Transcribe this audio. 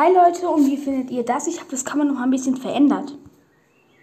Hi Leute, und wie findet ihr das? Ich habe das Cover noch ein bisschen verändert.